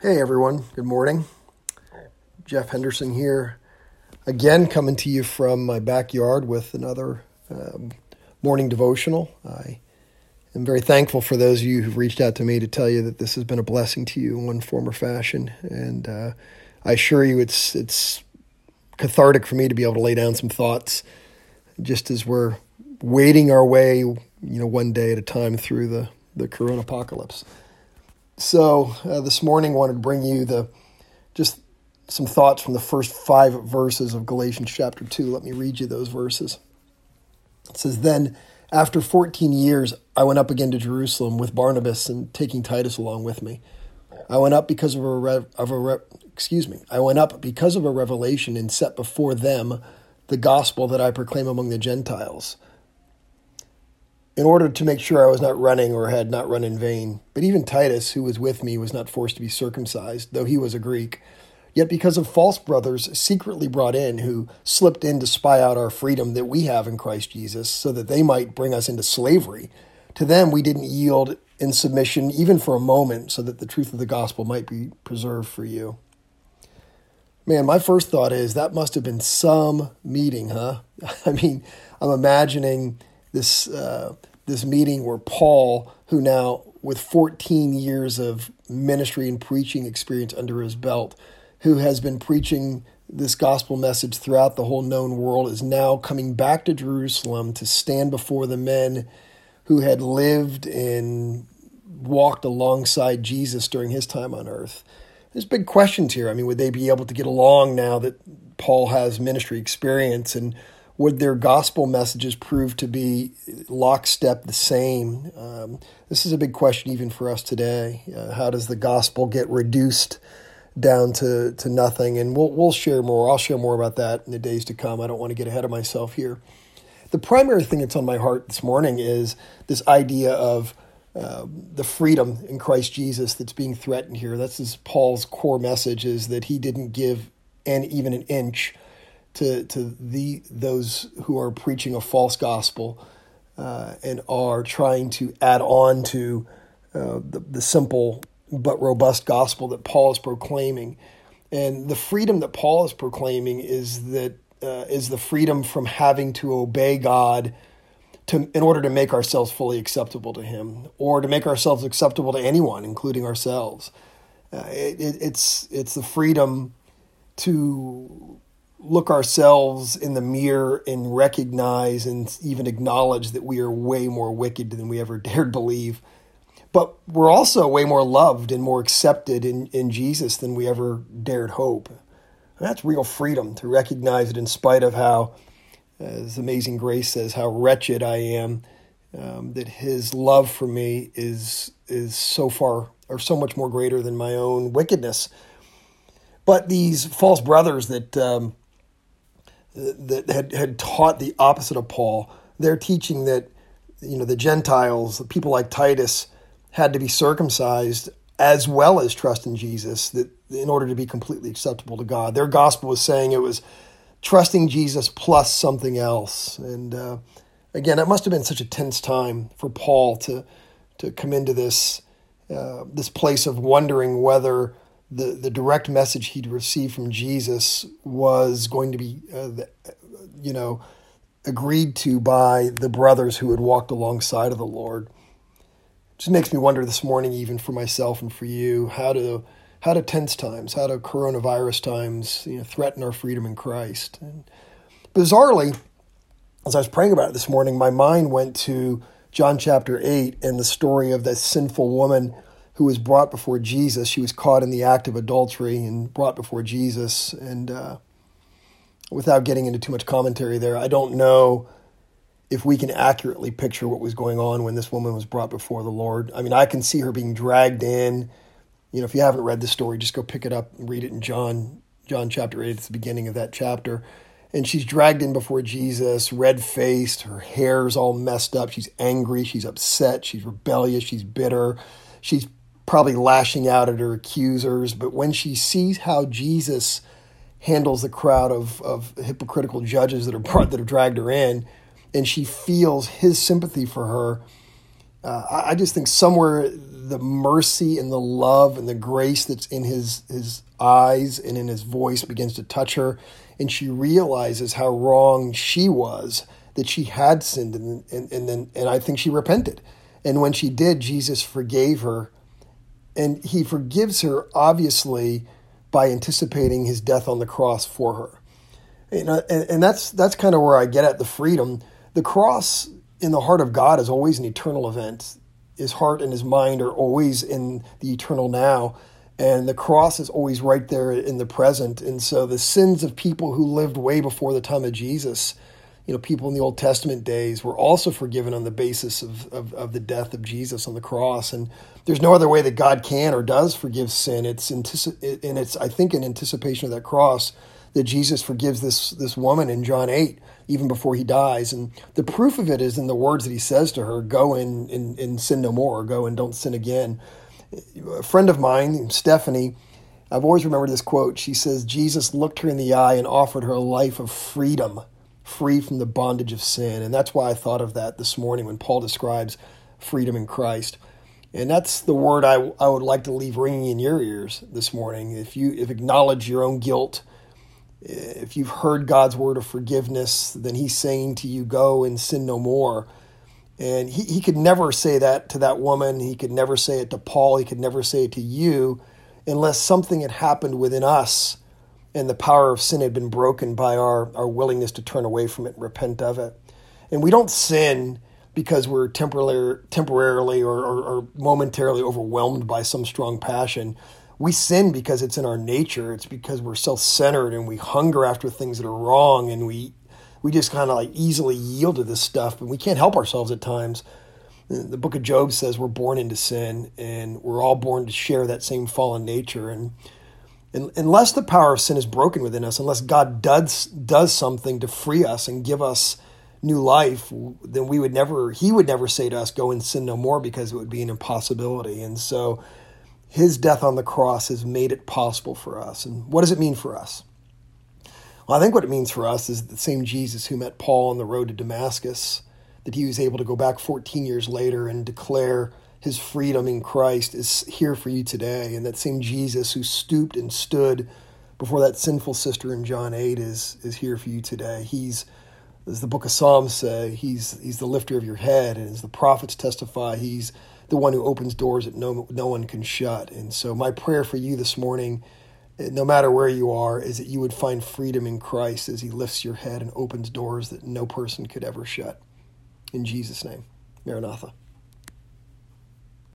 Hey everyone, good morning. Jeff Henderson here, again coming to you from my backyard with another um, morning devotional. I am very thankful for those of you who've reached out to me to tell you that this has been a blessing to you in one form or fashion, and uh, I assure you it's it's cathartic for me to be able to lay down some thoughts, just as we're wading our way, you know, one day at a time through the the corona apocalypse. So uh, this morning, I wanted to bring you the just some thoughts from the first five verses of Galatians chapter two. Let me read you those verses. It says, "Then after fourteen years, I went up again to Jerusalem with Barnabas and taking Titus along with me. I went up because of a rev- of a re- excuse me. I went up because of a revelation and set before them the gospel that I proclaim among the Gentiles." In order to make sure I was not running or had not run in vain. But even Titus, who was with me, was not forced to be circumcised, though he was a Greek. Yet because of false brothers secretly brought in, who slipped in to spy out our freedom that we have in Christ Jesus, so that they might bring us into slavery, to them we didn't yield in submission even for a moment, so that the truth of the gospel might be preserved for you. Man, my first thought is that must have been some meeting, huh? I mean, I'm imagining this. Uh, this meeting where Paul, who now with 14 years of ministry and preaching experience under his belt, who has been preaching this gospel message throughout the whole known world, is now coming back to Jerusalem to stand before the men who had lived and walked alongside Jesus during his time on earth. There's big questions here. I mean, would they be able to get along now that Paul has ministry experience and would their gospel messages prove to be lockstep the same? Um, this is a big question even for us today. Uh, how does the gospel get reduced down to, to nothing? And we'll, we'll share more. I'll share more about that in the days to come. I don't want to get ahead of myself here. The primary thing that's on my heart this morning is this idea of uh, the freedom in Christ Jesus that's being threatened here. That's Paul's core message is that he didn't give an, even an inch to to the those who are preaching a false gospel uh, and are trying to add on to uh, the, the simple but robust gospel that Paul is proclaiming. And the freedom that Paul is proclaiming is that uh, is the freedom from having to obey God to, in order to make ourselves fully acceptable to Him, or to make ourselves acceptable to anyone, including ourselves. Uh, it, it, it's it's the freedom to look ourselves in the mirror and recognize and even acknowledge that we are way more wicked than we ever dared believe. But we're also way more loved and more accepted in, in Jesus than we ever dared hope. And that's real freedom to recognize it in spite of how, as Amazing Grace says, how wretched I am, um, that His love for me is is so far or so much more greater than my own wickedness. But these false brothers that um, that had, had taught the opposite of Paul. They're teaching that you know the Gentiles, the people like Titus, had to be circumcised as well as trust in Jesus that in order to be completely acceptable to God. Their gospel was saying it was trusting Jesus plus something else. And uh, again, it must have been such a tense time for Paul to to come into this uh, this place of wondering whether the, the direct message he'd received from Jesus was going to be, uh, you know, agreed to by the brothers who had walked alongside of the Lord. It just makes me wonder this morning, even for myself and for you, how to how do tense times, how do coronavirus times, you know, threaten our freedom in Christ? And bizarrely, as I was praying about it this morning, my mind went to John chapter eight and the story of that sinful woman who was brought before Jesus. She was caught in the act of adultery and brought before Jesus. And uh, without getting into too much commentary there, I don't know if we can accurately picture what was going on when this woman was brought before the Lord. I mean, I can see her being dragged in. You know, if you haven't read the story, just go pick it up and read it in John, John chapter 8. It's the beginning of that chapter. And she's dragged in before Jesus, red faced. Her hair's all messed up. She's angry. She's upset. She's rebellious. She's bitter. She's probably lashing out at her accusers, but when she sees how Jesus handles the crowd of, of hypocritical judges that are brought, that have dragged her in, and she feels his sympathy for her, uh, I just think somewhere the mercy and the love and the grace that's in his his eyes and in his voice begins to touch her and she realizes how wrong she was that she had sinned and and, and then and I think she repented. And when she did Jesus forgave her and he forgives her obviously by anticipating his death on the cross for her. You uh, know and, and that's that's kind of where I get at the freedom. The cross in the heart of God is always an eternal event. His heart and his mind are always in the eternal now. And the cross is always right there in the present. And so the sins of people who lived way before the time of jesus you know people in the old testament days were also forgiven on the basis of, of, of the death of jesus on the cross and there's no other way that god can or does forgive sin it's antici- and it's i think in anticipation of that cross that jesus forgives this this woman in john 8 even before he dies. And the proof of it is in the words that he says to her go and, and, and sin no more, go and don't sin again. A friend of mine, Stephanie, I've always remembered this quote. She says, Jesus looked her in the eye and offered her a life of freedom, free from the bondage of sin. And that's why I thought of that this morning when Paul describes freedom in Christ. And that's the word I, I would like to leave ringing in your ears this morning. If you if acknowledge your own guilt, if you've heard God's word of forgiveness, then He's saying to you, Go and sin no more. And he, he could never say that to that woman. He could never say it to Paul. He could never say it to you unless something had happened within us and the power of sin had been broken by our, our willingness to turn away from it and repent of it. And we don't sin because we're temporarily, temporarily or, or, or momentarily overwhelmed by some strong passion we sin because it's in our nature. It's because we're self-centered and we hunger after things that are wrong and we we just kind of like easily yield to this stuff, and we can't help ourselves at times. The book of Job says we're born into sin and we're all born to share that same fallen nature and unless the power of sin is broken within us, unless God does does something to free us and give us new life, then we would never he would never say to us, Go and sin no more because it would be an impossibility. And so his death on the cross has made it possible for us. And what does it mean for us? Well, I think what it means for us is the same Jesus who met Paul on the road to Damascus, that he was able to go back 14 years later and declare his freedom in Christ is here for you today. And that same Jesus who stooped and stood before that sinful sister in John 8 is, is here for you today. He's, as the book of Psalms say, he's, he's the lifter of your head. And as the prophets testify, he's the one who opens doors that no, no one can shut. And so, my prayer for you this morning, no matter where you are, is that you would find freedom in Christ as He lifts your head and opens doors that no person could ever shut. In Jesus' name, Maranatha.